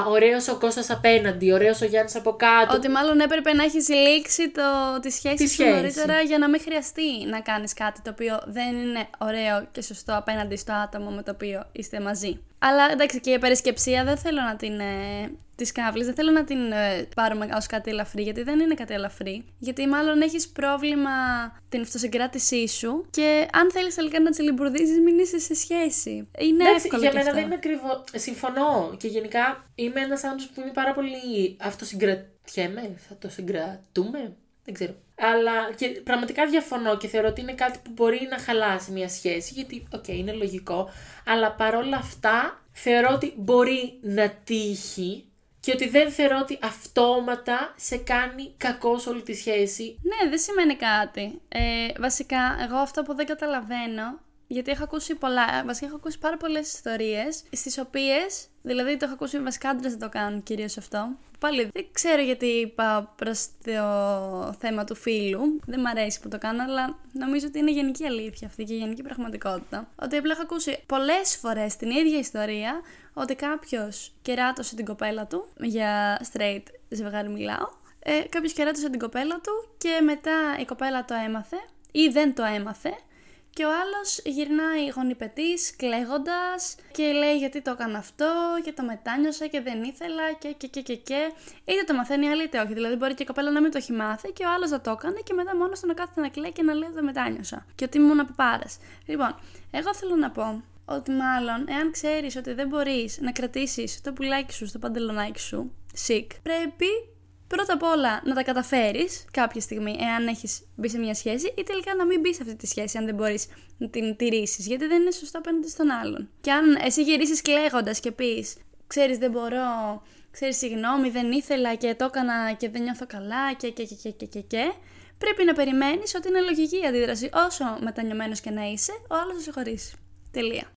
ωραίος ο Κώστας απέναντι, ωραίος ο Γιάννης από κάτω. Ότι μάλλον έπρεπε να έχεις λήξει το, τη σχέση Τη σου σχέση. νωρίτερα για να μην χρειαστεί να κάνεις κάτι το οποίο δεν είναι ωραίο και σωστό απέναντι στο άτομο με το οποίο είστε μαζί. Αλλά εντάξει, και η απερισκεψία δεν θέλω να την. Ε, τη κάβλα, δεν θέλω να την ε, πάρουμε ως κάτι ελαφρύ, γιατί δεν είναι κάτι ελαφρύ. Γιατί μάλλον έχεις πρόβλημα την αυτοσυγκράτησή σου και αν θέλεις τελικά να τσιλιμπουρδίζεις, μην είσαι σε σχέση. Είναι Εντάξει, εύκολο για και μένα αυτό. δεν είναι ακριβό. Συμφωνώ. Και γενικά είμαι ένας άνθρωπος που είναι πάρα πολύ αυτοσυγκρατιέμαι. Θα το συγκρατούμε. Δεν ξέρω. Αλλά και πραγματικά διαφωνώ και θεωρώ ότι είναι κάτι που μπορεί να χαλάσει μια σχέση. Γιατί, οκ, είναι λογικό. Αλλά παρόλα αυτά θεωρώ ότι μπορεί να τύχει και ότι δεν θεωρώ ότι αυτόματα σε κάνει κακό σε όλη τη σχέση. Ναι, δεν σημαίνει κάτι. Ε, βασικά, εγώ αυτό που δεν καταλαβαίνω, γιατί έχω ακούσει πολλά, ε, βασικά έχω ακούσει πάρα πολλές ιστορίες, στις οποίες, δηλαδή το έχω ακούσει βασικά άντρε δεν το κάνουν κυρίως αυτό. Πάλι δεν ξέρω γιατί πάω προς το θέμα του φίλου. Δεν μ' αρέσει που το κάνω, αλλά νομίζω ότι είναι γενική αλήθεια αυτή και γενική πραγματικότητα. Ότι απλά έχω ακούσει πολλές φορές την ίδια ιστορία ότι κάποιος κεράτωσε την κοπέλα του, για straight ζευγάρι μιλάω, ε, κάποιος κεράτωσε την κοπέλα του και μετά η κοπέλα το έμαθε ή δεν το έμαθε και ο άλλος γυρνάει γονιπετής, κλαίγοντας και λέει γιατί το έκανα αυτό και το μετάνιωσα και δεν ήθελα και και και και και. Είτε το μαθαίνει η άλλη είτε όχι, δηλαδή μπορεί και η κοπέλα να μην το έχει μάθει και ο άλλος να το έκανε και μετά μόνος του να κάθεται να κλαίει και να λέει το μετάνιωσα και ότι ήμουν παπάρας. Λοιπόν, εγώ θέλω να πω ότι μάλλον εάν ξέρεις ότι δεν μπορείς να κρατήσεις το πουλάκι σου στο παντελονάκι σου, sick, πρέπει πρώτα απ' όλα να τα καταφέρεις κάποια στιγμή, εάν έχεις μπει σε μια σχέση, ή τελικά να μην μπεις σε αυτή τη σχέση, αν δεν μπορείς να την τηρήσεις, γιατί δεν είναι σωστό απέναντι στον άλλον. Και αν εσύ γυρίσεις κλαίγοντας και πεις, ξέρεις, δεν μπορώ, ξέρεις, συγγνώμη, δεν ήθελα και το έκανα και δεν νιώθω καλά και και και και και και. και πρέπει να περιμένεις ότι είναι λογική η αντίδραση. Όσο μετανιωμένος και να είσαι, ο άλλος θα σε χωρίσει. Τελεία.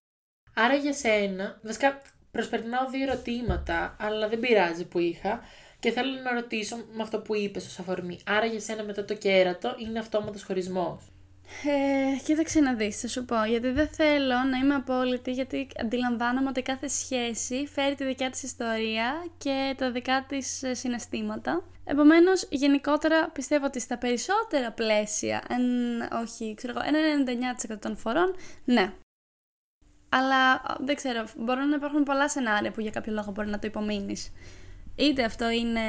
Άρα για σένα, βασικά προσπερνάω δύο ερωτήματα, αλλά δεν πειράζει που είχα. Και θέλω να ρωτήσω με αυτό που είπες ως αφορμή. Άρα για σένα μετά το κέρατο είναι αυτόματος χωρισμός. Ε, κοίταξε να δεις, θα σου πω, γιατί δεν θέλω να είμαι απόλυτη, γιατί αντιλαμβάνομαι ότι κάθε σχέση φέρει τη δικιά της ιστορία και τα δικά της ε, συναισθήματα. Επομένως, γενικότερα πιστεύω ότι στα περισσότερα πλαίσια, εν, όχι, ξέρω εγώ, ένα 99% των φορών, ναι. Αλλά δεν ξέρω, μπορούν να υπάρχουν πολλά σενάρια που για κάποιο λόγο μπορεί να το υπομείνεις. Είτε αυτό είναι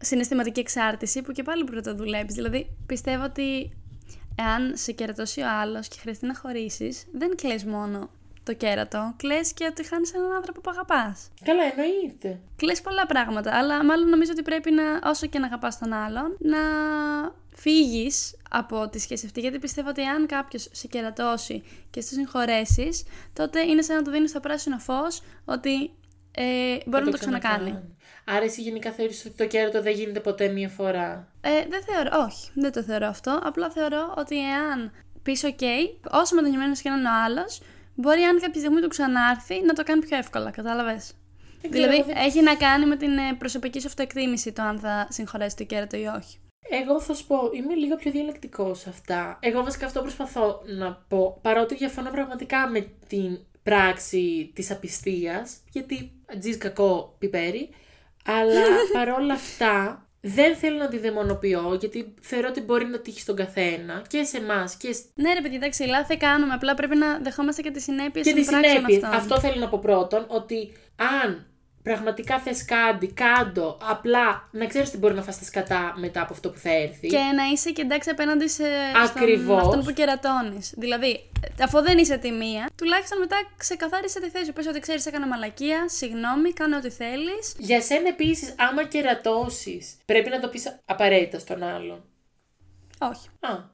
συναισθηματική εξάρτηση που και πάλι πρέπει να το δουλέψει. Δηλαδή, πιστεύω ότι εάν σε κερατώσει ο άλλος και χρειαστεί να χωρίσεις, δεν κλαις μόνο το κέρατο, κλαις και ότι χάνεις έναν άνθρωπο που αγαπάς. Καλά, εννοείται. Κλαις πολλά πράγματα, αλλά μάλλον νομίζω ότι πρέπει να, όσο και να αγαπάς τον άλλον, να φύγεις από τη σχέση αυτή. Γιατί πιστεύω ότι αν κάποιος σε κερατώσει και στο συγχωρέσεις, τότε είναι σαν να του δίνεις το πράσινο φως ότι ε, μπορεί να το ξανακάνει. Άρα εσύ γενικά θεωρείς ότι το κέρατο δεν γίνεται ποτέ μία φορά; Ε, δεν θεωρώ, όχι, δεν το θεωρώ αυτό. Απλά θεωρώ ότι εάν πεις OK, όσο μετανιωμένο και να είναι ο άλλος, μπορεί αν κάποια στιγμή του ξανάρθει να το κάνει πιο εύκολα, κατάλαβες; Δηλαδή, έχει να κάνει με την ε, προσωπική σου αυτοεκτίμηση το αν θα συγχωρέσει το κέρατο ή όχι. Εγώ θα σου πω, είμαι λίγο πιο διαλεκτικός σε αυτά. Εγώ βασικά αυτό προσπαθώ να πω, παρότι διαφωνώ πραγματικά με την πράξη της απιστίας, γιατί τζις κακό πιπέρι, αλλά παρόλα αυτά δεν θέλω να τη δαιμονοποιώ, γιατί θεωρώ ότι μπορεί να τύχει στον καθένα και σε εμάς και. Ναι, ρε παιδί, εντάξει, λάθη κάνουμε. Απλά πρέπει να δεχόμαστε και τις συνέπειες των πράξεων αυτών. Αυτό θέλω να πω πρώτον, ότι αν πραγματικά θες κάτι, κάντο. Απλά να ξέρεις ότι μπορεί να φας τα σκατά μετά από αυτό που θα έρθει. Και να είσαι και εντάξει απέναντι σε Ακριβώς. αυτόν που κερατώνεις. Δηλαδή, αφού δεν είσαι τη μία, τουλάχιστον μετά ξεκαθάρισε τη θέση. Πες ότι ξέρεις, έκανα μαλακία, συγγνώμη, κάνω ό,τι θέλεις. Για σένα επίσης, άμα κερατώσεις, πρέπει να το πεις απαραίτητα στον άλλον. Όχι. Α.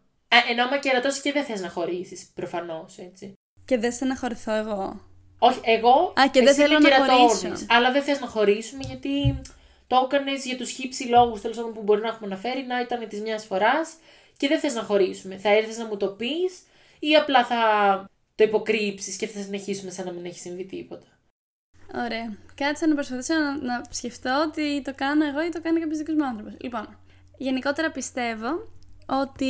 ενώ άμα κερατώσεις και δεν θες να χωρίσεις, προφανώς έτσι. Και δεν στεναχωρηθώ εγώ. Όχι, εγώ. Α, και δεν θέλω να χωρίσω. Αλλά δεν θες να χωρίσουμε γιατί το έκανες για τους χύψη λόγους τέλος πάντων που μπορεί να έχουμε αναφέρει να ήταν της μιας φοράς και δεν θες να χωρίσουμε. Θα έρθεις να μου το πεις ή απλά θα το υποκρύψεις και θα συνεχίσουμε σαν να μην έχει συμβεί τίποτα. Ωραία. Κάτσε να προσπαθήσω να, να σκεφτώ ότι το κάνω εγώ ή το κάνει κάποιος δικός μου άνθρωπος. Λοιπόν, γενικότερα πιστεύω ότι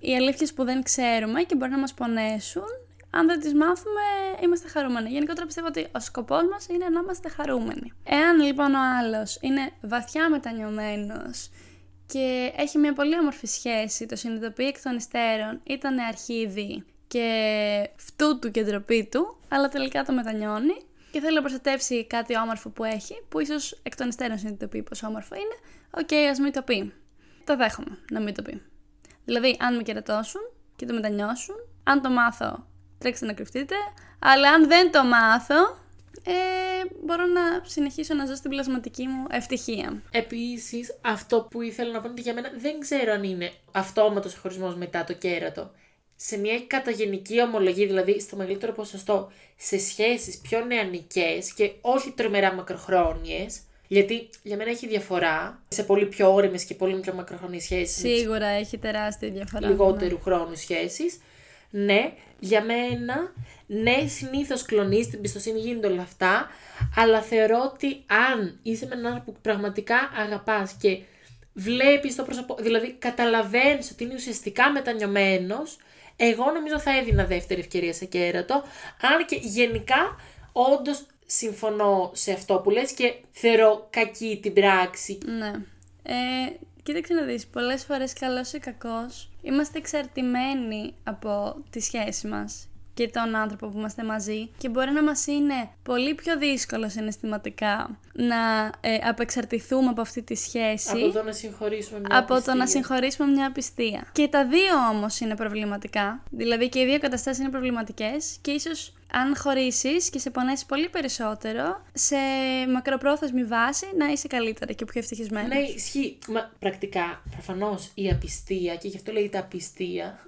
οι αλήθειες που δεν ξέρουμε και μπορεί να μας πονέσουν αν δεν τις μάθουμε, είμαστε χαρούμενοι. Γενικότερα πιστεύω ότι ο σκοπός μας είναι να είμαστε χαρούμενοι. Εάν λοιπόν ο άλλος είναι βαθιά μετανιωμένος και έχει μια πολύ όμορφη σχέση, το συνειδητοποιεί εκ των υστέρων, ήταν αρχίδι και φτού του και ντροπή του, αλλά τελικά το μετανιώνει και θέλει να προστατεύσει κάτι όμορφο που έχει, που ίσως εκ των υστέρων συνειδητοποιεί πόσο όμορφο είναι, OK, okay, ας μην το πει. Το δέχομαι να μην το πει. Δηλαδή, αν με κερατώσουν και το μετανιώσουν, αν το μάθω τρέξτε να κρυφτείτε. Αλλά αν δεν το μάθω, ε, μπορώ να συνεχίσω να ζω στην πλασματική μου ευτυχία. Επίσης, αυτό που ήθελα να πω είναι για μένα δεν ξέρω αν είναι αυτόματος ο χωρισμός μετά το κέρατο. Σε μια κατά γενική ομολογία, δηλαδή στο μεγαλύτερο ποσοστό, σε σχέσεις πιο νεανικές και όχι τρομερά μακροχρόνιες, γιατί για μένα έχει διαφορά σε πολύ πιο όρημε και πολύ πιο μακροχρόνιες σχέσεις. Σίγουρα έχει τεράστια διαφορά. Λιγότερου ναι. χρόνου σχέσεις. Ναι, για μένα, ναι, συνήθως κλονίζει την πιστοσύνη, γίνονται όλα αυτά, αλλά θεωρώ ότι αν είσαι με έναν άνθρωπο που πραγματικά αγαπάς και βλέπεις το πρόσωπο, δηλαδή καταλαβαίνεις ότι είναι ουσιαστικά μετανιωμένος, εγώ νομίζω θα έδινα δεύτερη ευκαιρία σε κέρατο, αν και γενικά όντως συμφωνώ σε αυτό που λες και θεωρώ κακή την πράξη. Ναι. Ε, κοίταξε να δεις, πολλές φορές καλός ή κακός είμαστε εξαρτημένοι από τη σχέση μας και τον άνθρωπο που είμαστε μαζί και μπορεί να μας είναι πολύ πιο δύσκολο συναισθηματικά να ε, απεξαρτηθούμε από αυτή τη σχέση από το να συγχωρήσουμε μια από το να συγχωρήσουμε μια απιστία. Και τα δύο όμως είναι προβληματικά, δηλαδή και οι δύο καταστάσεις είναι προβληματικές και ίσως αν χωρίσεις και σε πονέσει πολύ περισσότερο, σε μακροπρόθεσμη βάση να είσαι καλύτερα και πιο ευτυχισμένος. Ναι, ισχύει. Μα πρακτικά, προφανώς η απιστία, και γι' αυτό λέγεται απιστία,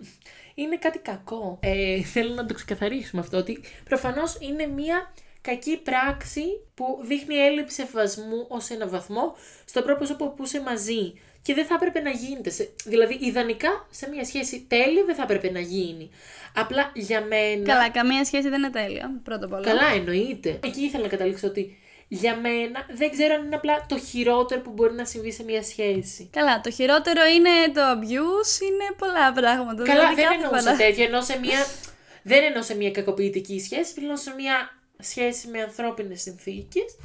είναι κάτι κακό. Ε, θέλω να το ξεκαθαρίσουμε αυτό, ότι προφανώς είναι μία κακή πράξη που δείχνει έλλειψη σεβασμού ως ένα βαθμό στο πρόσωπο που είσαι μαζί. Και δεν θα έπρεπε να γίνεται. Δηλαδή, ιδανικά σε μια σχέση τέλειο δεν θα έπρεπε να γίνει. Απλά για μένα. Καλά, καμία σχέση δεν είναι τέλεια. Πρώτα απ' όλα. Καλά, εννοείται. Εκεί ήθελα να καταλήξω ότι για μένα δεν ξέρω αν είναι απλά το χειρότερο που μπορεί να συμβεί σε μια σχέση. Καλά, το χειρότερο είναι το abuse, είναι πολλά πράγματα. Καλά, δηλαδή δεν κάθε εννοούσα φορά. τέτοιο. Ενώ σε μια, δεν εννοώ σε μια κακοποιητική σχέση, εννοώ σε μια σχέση με ανθρώπινες συνθήκες.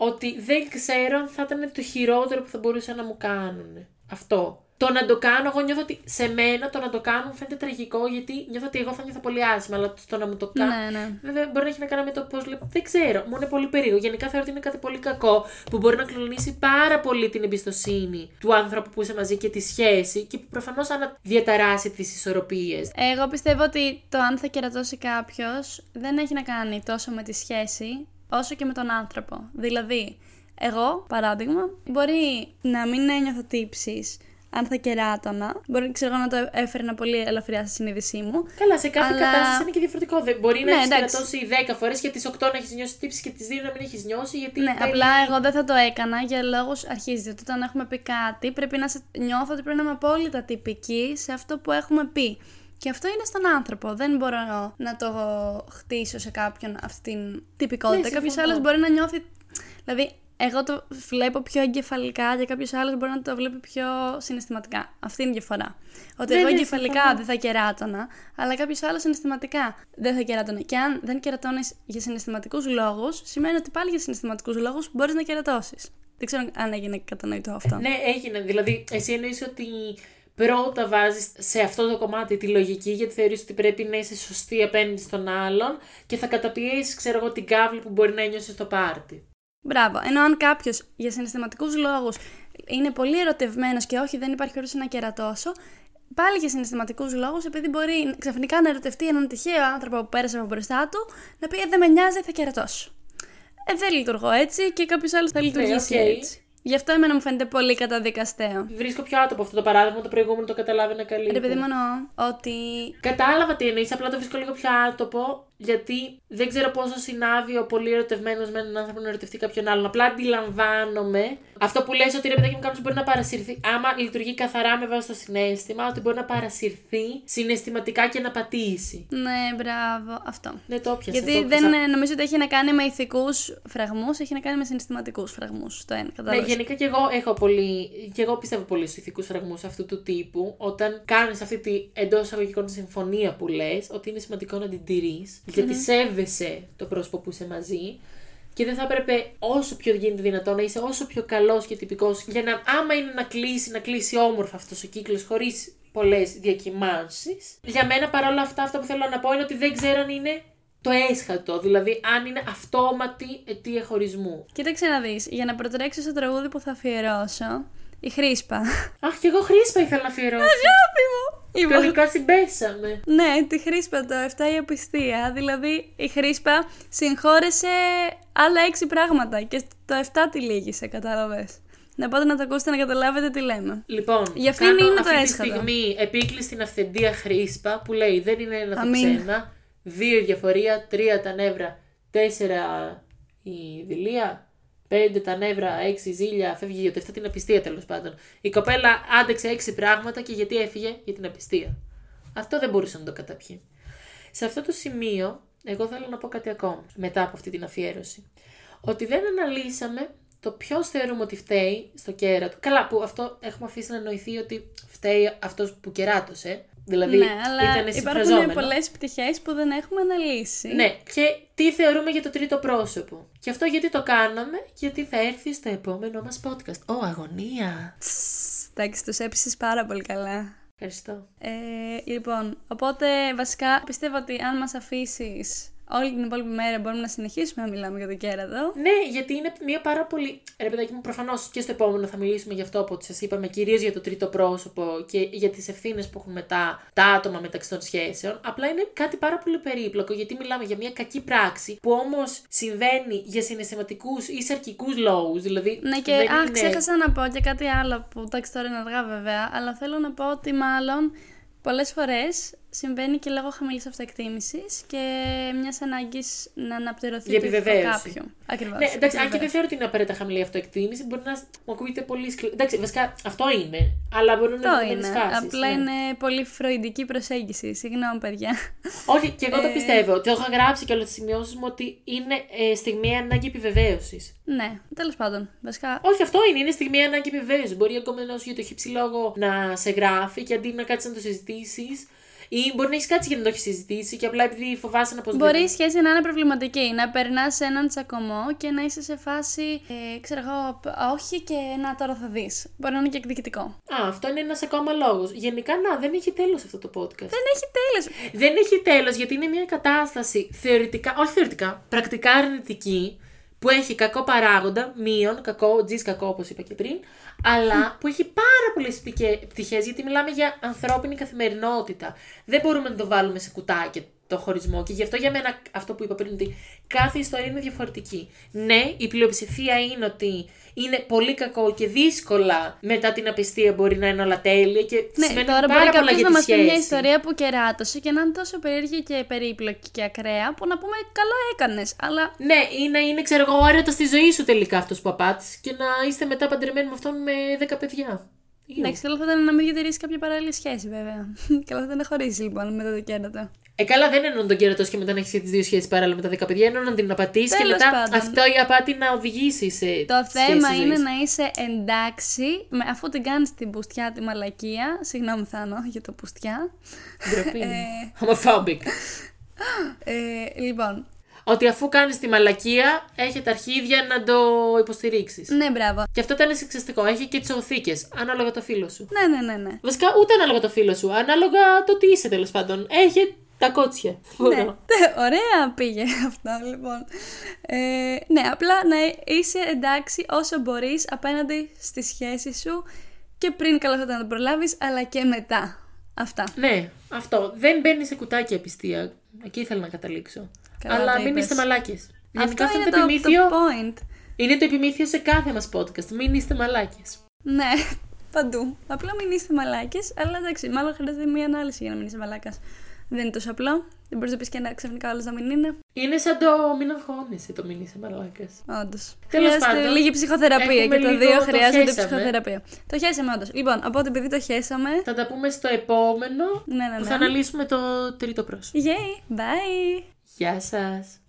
Ότι δεν ξέρω αν θα ήταν το χειρότερο που θα μπορούσαν να μου κάνουν. Αυτό. Το να το κάνω, εγώ νιώθω ότι σε μένα το να το κάνουν φαίνεται τραγικό γιατί νιώθω ότι εγώ θα νιώθω πολύ άσχημα. Αλλά το να μου το κάνουν. Ναι, ναι. Βέβαια, μπορεί να έχει να κάνει με το πώς λέω. Δεν ξέρω. Μου είναι πολύ περίεργο. Γενικά θεωρώ ότι είναι κάτι πολύ κακό που μπορεί να κλονίσει πάρα πολύ την εμπιστοσύνη του άνθρωπου που είσαι μαζί και τη σχέση και προφανώς αν διαταράσει τις ισορροπίες. Εγώ πιστεύω ότι το αν θα κερατώσει κάποιος δεν έχει να κάνει τόσο με τη σχέση όσο και με τον άνθρωπο. Δηλαδή, εγώ, παράδειγμα, μπορεί να μην ένιωθω τύψει αν θα κεράτωνα. Μπορεί ξέρω, εγώ, να το έφερνα πολύ ελαφριά στη συνείδησή μου. Καλά, σε κάθε Αλλά- κατάσταση είναι και διαφορετικό. Δεν μπορεί να Ναι, έχεις εντάξει. κρατώσει 10 φορές και τις 8 να έχεις νιώσει τύψει και τις 2 να μην έχεις νιώσει. Γιατί Ναι, δεν- απλά εγώ δεν θα το έκανα για λόγους αρχίζει. Ότι όταν έχουμε πει κάτι, πρέπει να σε... νιώθω ότι πρέπει να είμαι απόλυτα τυπική σε αυτό που έχουμε πει. Και αυτό είναι στον άνθρωπο. Δεν μπορώ να το χτίσω σε κάποιον αυτή την τυπικότητα. Ναι, κάποιος συμφωνώ. άλλος μπορεί να νιώθει. Δηλαδή, εγώ το βλέπω πιο εγκεφαλικά και κάποιος άλλος μπορεί να το βλέπει πιο συναισθηματικά. Αυτή είναι η διαφορά. Ότι Ναι, εγώ ναι, εγκεφαλικά συμφωνώ. δεν θα κεράτωνα, αλλά κάποιος άλλος συναισθηματικά δεν θα κερατώνει. Και αν δεν κερατώνεις για συναισθηματικούς λόγους, σημαίνει ότι πάλι για συναισθηματικούς λόγους μπορείς να κερατώσεις. Δεν ξέρω αν έγινε κατανοητό αυτό. Ναι, έγινε. Δηλαδή, εσύ εννοείς ότι πρώτα βάζεις σε αυτό το κομμάτι τη λογική, γιατί θεωρείς ότι πρέπει να είσαι σωστή απέναντι στον άλλον και θα καταπιέσεις, ξέρω εγώ, την κάβλη που μπορεί να ένιωσε στο πάρτι. Μπράβο. Ενώ αν κάποιος για συναισθηματικούς λόγους είναι πολύ ερωτευμένος και όχι, δεν υπάρχει περίπτωση να κερατώσω, πάλι για συναισθηματικούς λόγους, επειδή μπορεί ξαφνικά να ερωτευτεί έναν τυχαίο άνθρωπο που πέρασε από μπροστά του, να πει «Ε, Δεν με νοιάζει, θα κερατώσω. Ε, δεν λειτουργώ έτσι και κάποιος άλλος θα λειτουργήσει οκ. έτσι. Γι' αυτό εμένα μου φαίνεται πολύ καταδικαστέο. Βρίσκω πιο άτοπο αυτό το παράδειγμα, το προηγούμενο το καταλάβαινα Ρε καλύτερα. παιδί μου εννοώ ότι Κατάλαβα τι εννοείς, απλά το βρίσκω λίγο πιο άτοπο, γιατί δεν ξέρω πόσο συνάδει ο πολύ ερωτευμένος με έναν άνθρωπο να ερωτευτεί κάποιον άλλον. Απλά αντιλαμβάνομαι αυτό που λες ότι ρε παιδάκι μου κάποιος μπορεί να παρασυρθεί. Άμα λειτουργεί καθαρά με βάση το συναίσθημα, ότι μπορεί να παρασυρθεί συναισθηματικά και να απατήσει. Ναι, μπράβο, αυτό. Ναι, το πιάσα. Γιατί το δεν πιάσα. ε, νομίζω ότι έχει να κάνει με ηθικούς φραγμούς, έχει να κάνει με συναισθηματικούς φραγμούς. Το ένα, Ναι, κατάλαβες. γενικά και εγώ έχω πολύ. και εγώ πιστεύω πολύ στους ηθικούς φραγμούς αυτού του τύπου. Όταν κάνεις αυτή τη εντός εισαγωγικών συμφωνία που λες, ότι είναι σημαντικό να την τηρείς, γιατί σέβεσαι το πρόσωπο που είσαι μαζί. Και δεν θα έπρεπε όσο πιο γίνεται δυνατό να είσαι όσο πιο καλός και τυπικός για να, άμα είναι να κλείσει, να κλείσει όμορφα αυτός ο κύκλος χωρίς πολλές διακυμάνσεις. Για μένα παρόλα αυτά, αυτό που θέλω να πω είναι ότι δεν ξέρω αν είναι το έσχατο. Δηλαδή, αν είναι αυτόματη αιτία χωρισμού. Κοίταξε να δεις, για να προτρέξω στο τραγούδι που θα αφιερώσω, η Χρήσπα. Αχ, και εγώ χρήσπα ήθελα να αφιερώσω. Αγάπη μου! Λοιπόν, Τελικά συμπέσαμε. ναι, τη Χρήσπα το 7 η απιστία. Δηλαδή, η Χρήσπα συγχώρεσε άλλα 6 πράγματα και το 7 τη λύγησε, κατάλαβες. Να πάτε να το ακούσετε να καταλάβετε τι λέμε. Λοιπόν, Για αυτήν κάνω είναι το αυτή τη έσχατο. στιγμή επίκληση στην αυθεντία χρήσπα που λέει δεν είναι ένα το Αμήν. ψέμα, δύο η διαφορία, τρία τα νεύρα, τέσσερα η δηλία, πέντε τα νεύρα, έξι η ζήλια, φεύγει για το 7 την απιστία τέλος πάντων. Η κοπέλα άντεξε έξι πράγματα και γιατί έφυγε για την απιστία. Αυτό δεν μπορούσε να το καταπιεί. Σε αυτό το σημείο, εγώ θέλω να πω κάτι ακόμα μετά από αυτή την αφιέρωση. Ότι δεν αναλύσαμε το ποιος θεωρούμε ότι φταίει στο κέρατο. Καλά, που αυτό έχουμε αφήσει να εννοηθεί ότι φταίει αυτός που κεράτωσε. Δηλαδή, ναι, αλλά ήταν υπάρχουν συμφραζόμενο. πολλές πτυχές που δεν έχουμε αναλύσει. Ναι, και τι θεωρούμε για το τρίτο πρόσωπο. Και αυτό γιατί το κάναμε, γιατί θα έρθει στο επόμενο μας podcast. Ω, αγωνία! Τσσ, Εντάξει, τους έψησες πάρα πολύ καλά. Ευχαριστώ. Ε, λοιπόν, οπότε βασικά πιστεύω ότι αν μας αφήσεις όλη την υπόλοιπη μέρα μπορούμε να συνεχίσουμε να μιλάμε για το κέρατο. Ναι, γιατί είναι μια πάρα πολύ. Ρε παιδάκι μου, προφανώς και στο επόμενο θα μιλήσουμε γι' αυτό που σας είπαμε, κυρίως για το τρίτο πρόσωπο και για τις ευθύνες που έχουν μετά τα άτομα μεταξύ των σχέσεων. Απλά είναι κάτι πάρα πολύ περίπλοκο, γιατί μιλάμε για μια κακή πράξη που όμως συμβαίνει για συναισθηματικούς ή σαρκικού λόγους. Δηλαδή, Ναι, και δεν αχ, είναι... ξέχασα να πω και κάτι άλλο που εντάξει τώρα είναι αργά βέβαια, αλλά θέλω να πω ότι μάλλον πολλές φορές συμβαίνει και λόγω χαμηλής αυτοεκτίμησης και μιας ανάγκης να αναπτερωθεί Για το ηθικό επιβεβαίωση. κάποιου. Ακριβώς. Ναι, εντάξει, αν και δεν θεωρώ ότι είναι απαραίτητα χαμηλή αυτοεκτίμηση, μπορεί να μου ακούγεται πολύ σκληρό. Εντάξει, βασικά αυτό είναι. Αλλά μπορεί να Αυτό είναι είναι. φάσεις, Απλά ναι. είναι πολύ φροηντική προσέγγιση. Συγγνώμη, παιδιά. Όχι, και εγώ το Ε. πιστεύω. Το είχα γράψει και όλες τις σημειώσεις μου ότι είναι ε, στιγμή ανάγκη επιβεβαίωσης. ναι, τέλος πάντων. Βασικά. Όχι, αυτό είναι. Είναι στιγμή ανάγκη επιβεβαίωσης. Μπορεί ακόμα ενό για το χύψη λόγο να σε γράφει και αντί να κάτσεις να το συζητήσεις. Ή μπορεί να έχεις κάτσει για να το έχεις συζητήσει και απλά επειδή φοβάσαι να αποσβήσει. Μπορεί η σχέση να είναι προβληματική, να περνάς έναν τσακωμό και να είσαι σε φάση, ε, ξέρω εγώ, π- όχι και να τώρα θα δεις. Μπορεί να είναι και εκδικητικό. Α, αυτό είναι ένας ακόμα λόγος. Γενικά, να, δεν έχει τέλος αυτό το podcast. Δεν έχει τέλος. Δεν έχει τέλος γιατί είναι μια κατάσταση θεωρητικά, όχι θεωρητικά, πρακτικά αρνητική που έχει κακό παράγοντα, μείον, κακό, τζις κακό όπως είπα και πριν, αλλά που έχει πάρα πολλές πτυχές γιατί μιλάμε για ανθρώπινη καθημερινότητα. Δεν μπορούμε να το βάλουμε σε κουτάκια το χωρισμό και γι' αυτό για μένα αυτό που είπα πριν ότι κάθε ιστορία είναι διαφορετική. Ναι, η πλειοψηφία είναι ότι είναι πολύ κακό και δύσκολα μετά την απιστία μπορεί να είναι όλα τέλεια και Ναι, σημαίνει τώρα πάρα μπορεί πολλά κάποιος για να τη μας πει μια σχέση. ιστορία που κεράτωσε και να είναι τόσο περίεργη και περίπλοκη και ακραία που να πούμε καλά έκανες. Αλλά Ναι, ή να είναι, ξέρω εγώ, ο έρωτα στη ζωή σου τελικά αυτός που απάτησε και να είστε μετά παντρεμένοι με αυτόν με 10 παιδιά. Ιου. εντάξει, καλό θα ήταν να μην διατηρήσει κάποια παράλληλη σχέση, βέβαια. καλό θα ήταν να χωρίσει λοιπόν μετά το κέρατο. Ε, καλά, δεν εννοούν τον κέρατο και μετά να έχεις τις δύο σχέσεις παράλληλα με τα 10 παιδιά. Εννοούν να την απατήσεις και Τέλος μετά πάντων. αυτό η απάτη να οδηγήσει σε. Το σχέση θέμα ζωής. είναι να είσαι εντάξει με, αφού την κάνεις την πουστιά τη μαλακία. Συγγνώμη, Θάνο, για το πουστιά. Ντροπή. Ε. Homophobic. Ε, λοιπόν, Ότι αφού κάνεις τη μαλακία, έχει τα αρχίδια να το υποστηρίξεις. ναι, μπράβο. Και αυτό ήταν σεξιστικό. Έχει και τις οθήκες, ανάλογα το φίλο σου. Ναι, ναι, ναι, ναι. Βασικά, ούτε ανάλογα το φίλο σου, ανάλογα το τι είσαι τέλος πάντων. Έχει τα κότσια. Ναι, Μπορώ. ωραία πήγε αυτό λοιπόν. Ε, ναι, απλά να είσαι εντάξει όσο μπορείς απέναντι στη σχέση σου και πριν καλά θα ήταν να το προλάβεις, αλλά και μετά. Αυτά. Ναι, αυτό. Δεν μπαίνει σε κουτάκια επιστία. Εκεί ήθελα να καταλήξω. Καλά Αλλά τα μην είπες. είστε μαλάκες. Αυτό αυτό είναι το το, επιμήθειο. το point. Είναι το επιμήθειο σε κάθε μας podcast. Μην είστε μαλάκες. Ναι, παντού. Απλά μην είστε μαλάκες, αλλά εντάξει, μάλλον χρειάζεται μία ανάλυση για να μην είσαι μαλάκας. Δεν είναι τόσο απλό. Δεν μπορείς να πεις και ένα ξαφνικά όλος να μην είναι. Είναι σαν το μην αγχώνεσαι το μην είσαι μαλάκας. Όντως. Τέλος Χρειάζεται πάντων, λίγη ψυχοθεραπεία έχουμε και τα λίγο- δύο το χρειάζονται χέσαμε. ψυχοθεραπεία. Το χέσαμε όντως. Λοιπόν, οπότε επειδή το χέσαμε. Θα τα πούμε στο επόμενο Ναι, ναι, που ναι. θα αναλύσουμε το τρίτο πρόσωπο. Yay! Bye! Γεια σας.